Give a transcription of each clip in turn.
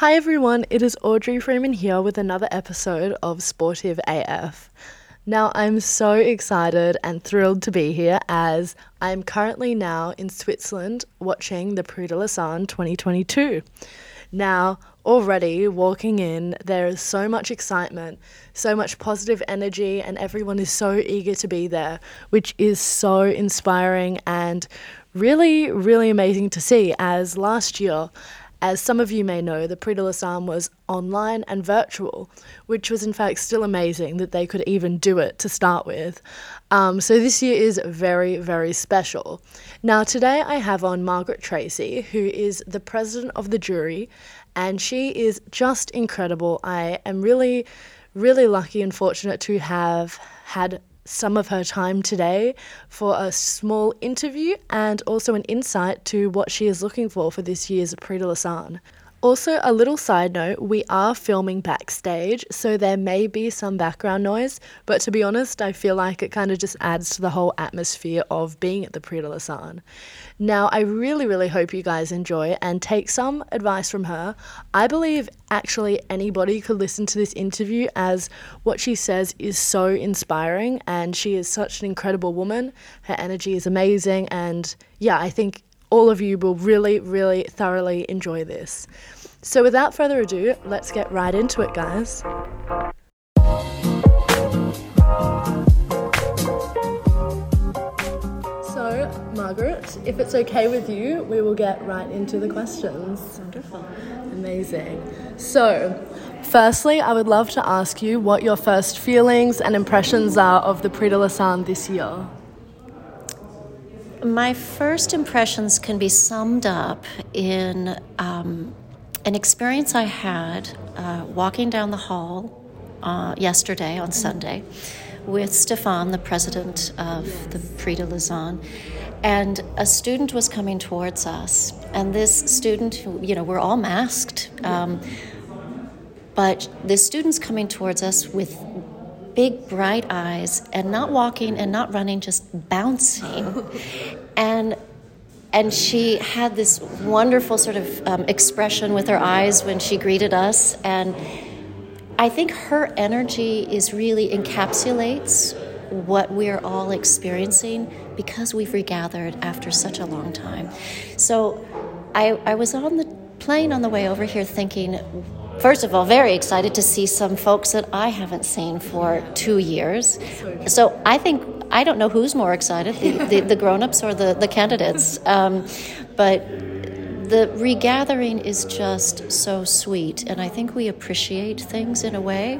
Hi everyone, it is Audrey Freeman here with another episode of Sportive AF. Now, I'm so excited and thrilled to be here as I'm currently now in Switzerland watching the Prix de Lausanne 2022. Now, already walking in, there is so much excitement, so much positive energy, and everyone is so eager to be there, which is so inspiring and really, really amazing to see. As last year, as some of you may know, the Prix de Lausanne was online and virtual, which was in fact still amazing that they could even do it to start with. Um, so this year is very, very special. Now, today I have on Margaret Tracy, who is the president of the jury, and she is just incredible. I am really, really lucky and fortunate to have had some of her time today for a small interview and also an insight to what she is looking for for this year's Prix de la Lausanne. Also, a little side note we are filming backstage, so there may be some background noise, but to be honest, I feel like it kind of just adds to the whole atmosphere of being at the Prix de Lausanne. Now, I really, really hope you guys enjoy and take some advice from her. I believe actually anybody could listen to this interview as what she says is so inspiring, and she is such an incredible woman. Her energy is amazing, and yeah, I think all of you will really, really thoroughly enjoy this. So, without further ado, let's get right into it, guys. So, Margaret, if it's okay with you, we will get right into the questions. Wonderful. Amazing. So, firstly, I would love to ask you what your first feelings and impressions are of the Prix de la Lausanne this year. My first impressions can be summed up in um, an experience I had uh, walking down the hall uh, yesterday on Sunday with Stefan, the president of the Prix de Lausanne, and a student was coming towards us. And this student, who, you know, we're all masked, um, but this student's coming towards us with big bright eyes and not walking and not running just bouncing and and she had this wonderful sort of um, expression with her eyes when she greeted us and i think her energy is really encapsulates what we're all experiencing because we've regathered after such a long time so i, I was on the plane on the way over here thinking First of all, very excited to see some folks that I haven't seen for two years. So I think I don't know who's more excited, the, the, the grown-ups or the, the candidates. Um, but the regathering is just so sweet, and I think we appreciate things in a way.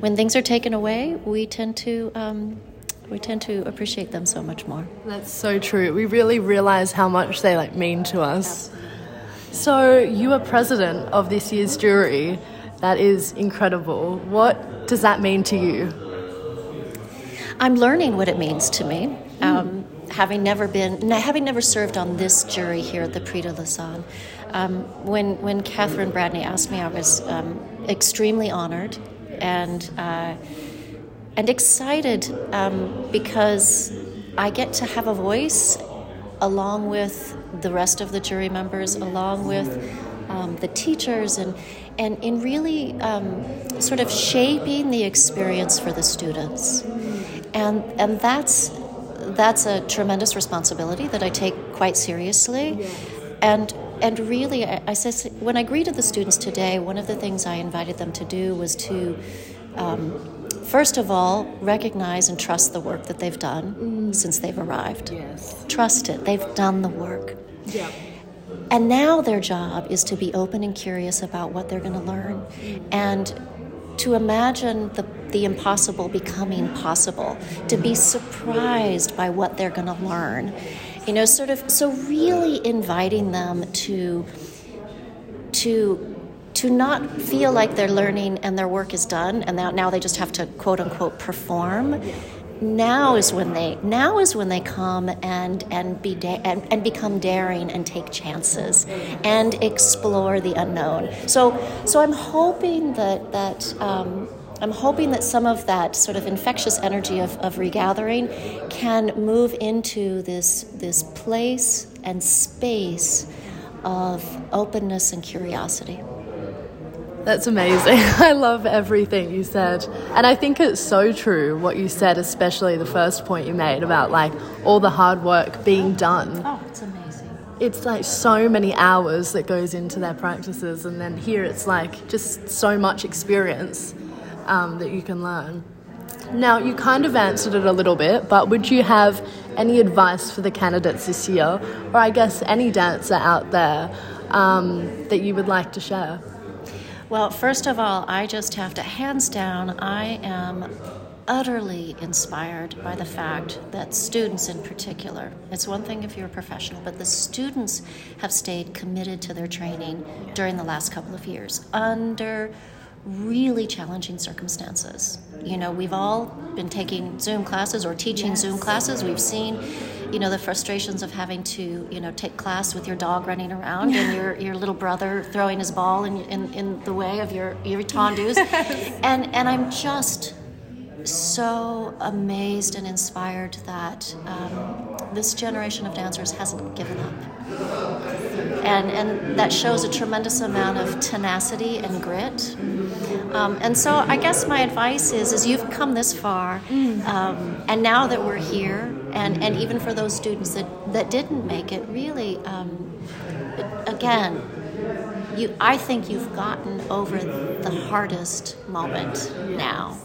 When things are taken away, we tend to um, we tend to appreciate them so much more. That's so true. We really realize how much they like mean to us. So you are president of this year's jury. That is incredible. What does that mean to you? I'm learning what it means to me. Mm. Having never been, having never served on this jury here at the Prix de Lausanne, um, when when Kathryn Bradney asked me, I was um, extremely honored and uh, and excited um, because I get to have a voice along with the rest of the jury members, along with um, the teachers, and and in really um, sort of shaping the experience for the students, and and that's that's a tremendous responsibility that I take quite seriously, and and really, I, I said when I greeted the students today, one of the things I invited them to do was to um, first of all, recognize and trust the work that they've done mm. since they've arrived. Yes. Trust it. They've done the work. Yeah. And now their job is to be open and curious about what they're going to learn and to imagine the, the impossible becoming possible, to be surprised by what they're going to learn. You know, sort of, so really inviting them to to to not feel like they're learning and their work is done and now, now they just have to quote unquote perform now is when they now is when they come and and be da- and, and become daring and take chances and explore the unknown so so i'm hoping that that um, I'm hoping that some of that sort of infectious energy of, of regathering can move into this, this place and space of openness and curiosity. That's amazing. I love everything you said. And I think it's so true what you said, especially the first point you made about like all the hard work being done. Oh, it's amazing. It's like so many hours that goes into their practices, and then here it's like just so much experience um, that you can learn. Now, you kind of answered it a little bit, but would you have any advice for the candidates this year, or I guess any dancer out there um, that you would like to share? Well, first of all, I just have to, hands down, I am utterly inspired by the fact that students in particular, it's one thing if you're a professional, but the students have stayed committed to their training during the last couple of years under really challenging circumstances. You know, we've all been taking Zoom classes or teaching yes. Zoom classes. We've seen, you know, the frustrations of having to, you know, take class with your dog running around and your, your little brother throwing his ball in, in, in the way of your, your tendus. and, and I'm just so amazed and inspired that um, this generation of dancers hasn't given up. And, and that shows a tremendous amount of tenacity and grit. Um, and so I guess my advice is, is you've come this far, um, and now that we're here, and, and even for those students that, that didn't make it, really, um, again, you, I think you've gotten over the hardest moment now.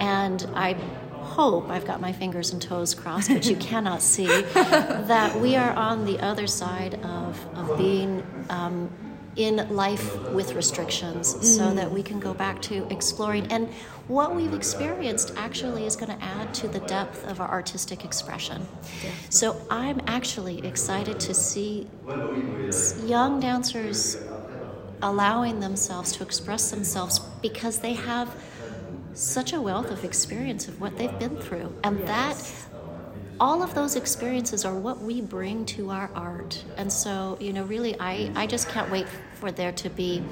And I hope, I've got my fingers and toes crossed, but you cannot see, that we are on the other side of, of being um, in life with restrictions mm. so that we can go back to exploring. And what we've experienced actually is going to add to the depth of our artistic expression. So I'm actually excited to see young dancers allowing themselves to express themselves because they have such a wealth of experience of what they've been through. And yes. All of those experiences are what we bring to our art. And so, you know, really, I, I just can't wait for there to be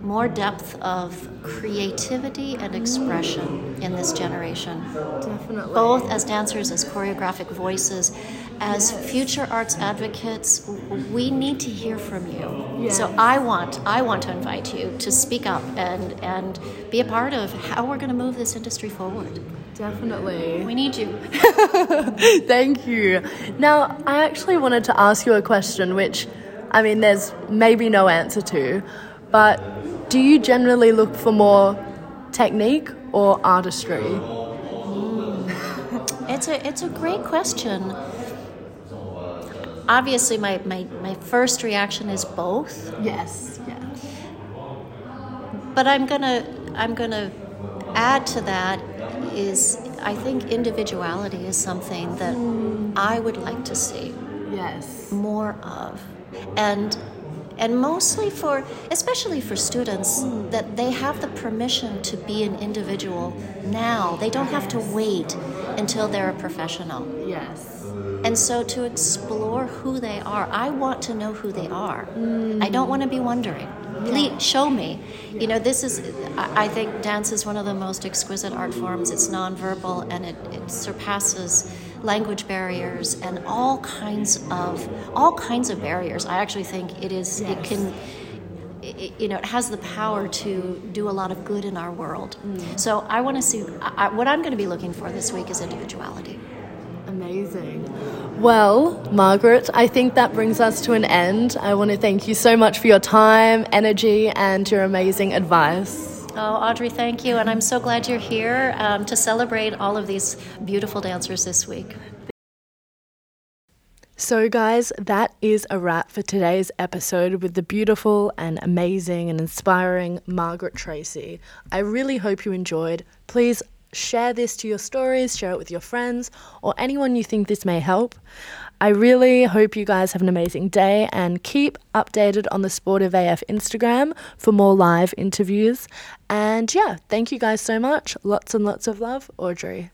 more depth of creativity and expression in this generation. Definitely. Both as dancers, as choreographic voices, as yes. future arts advocates, we need to hear from you. Yes. So I want I want to invite you to speak up and and be a part of how we're going to move this industry forward. Definitely. We need you. Thank you. Now, I actually wanted to ask you a question, which, I mean, there's maybe no answer to, but do you generally look for more technique or artistry? Mm. It's a it's a great question. Obviously, my, my, my first reaction is both. Yes. Yeah. But I'm gonna I'm gonna add to that is I think individuality is something that mm. I would like to see yes more of and and mostly for especially for students mm. that they have the permission to be an individual now they don't yes. have to wait until they're a professional yes and so to explore who they are i want to know who they are mm. i don't want to be wondering please show me. You know this is i think dance is one of the most exquisite art forms. It's nonverbal and it, it surpasses language barriers and all kinds of all kinds of barriers. I actually think it is yes. it can it, you know it has the power to do a lot of good in our world. Mm. so i want to see I, what i'm going to be looking for this week is individuality Amazing. Well, Margaret, I think that brings us to an end. I want to thank you so much for your time, energy, and your amazing advice. Oh, Audrey, thank you. And I'm so glad you're here um, to celebrate all of these beautiful dancers this week. So, guys, that is a wrap for today's episode with the beautiful and amazing and inspiring Margaret Tracy. I really hope you enjoyed. Please share this to your stories, share it with your friends, or anyone you think this may help. I really hope you guys have an amazing day and keep updated on the Sportive AF Instagram for more live interviews. And yeah, thank you guys so much. Lots and lots of love, Audrey.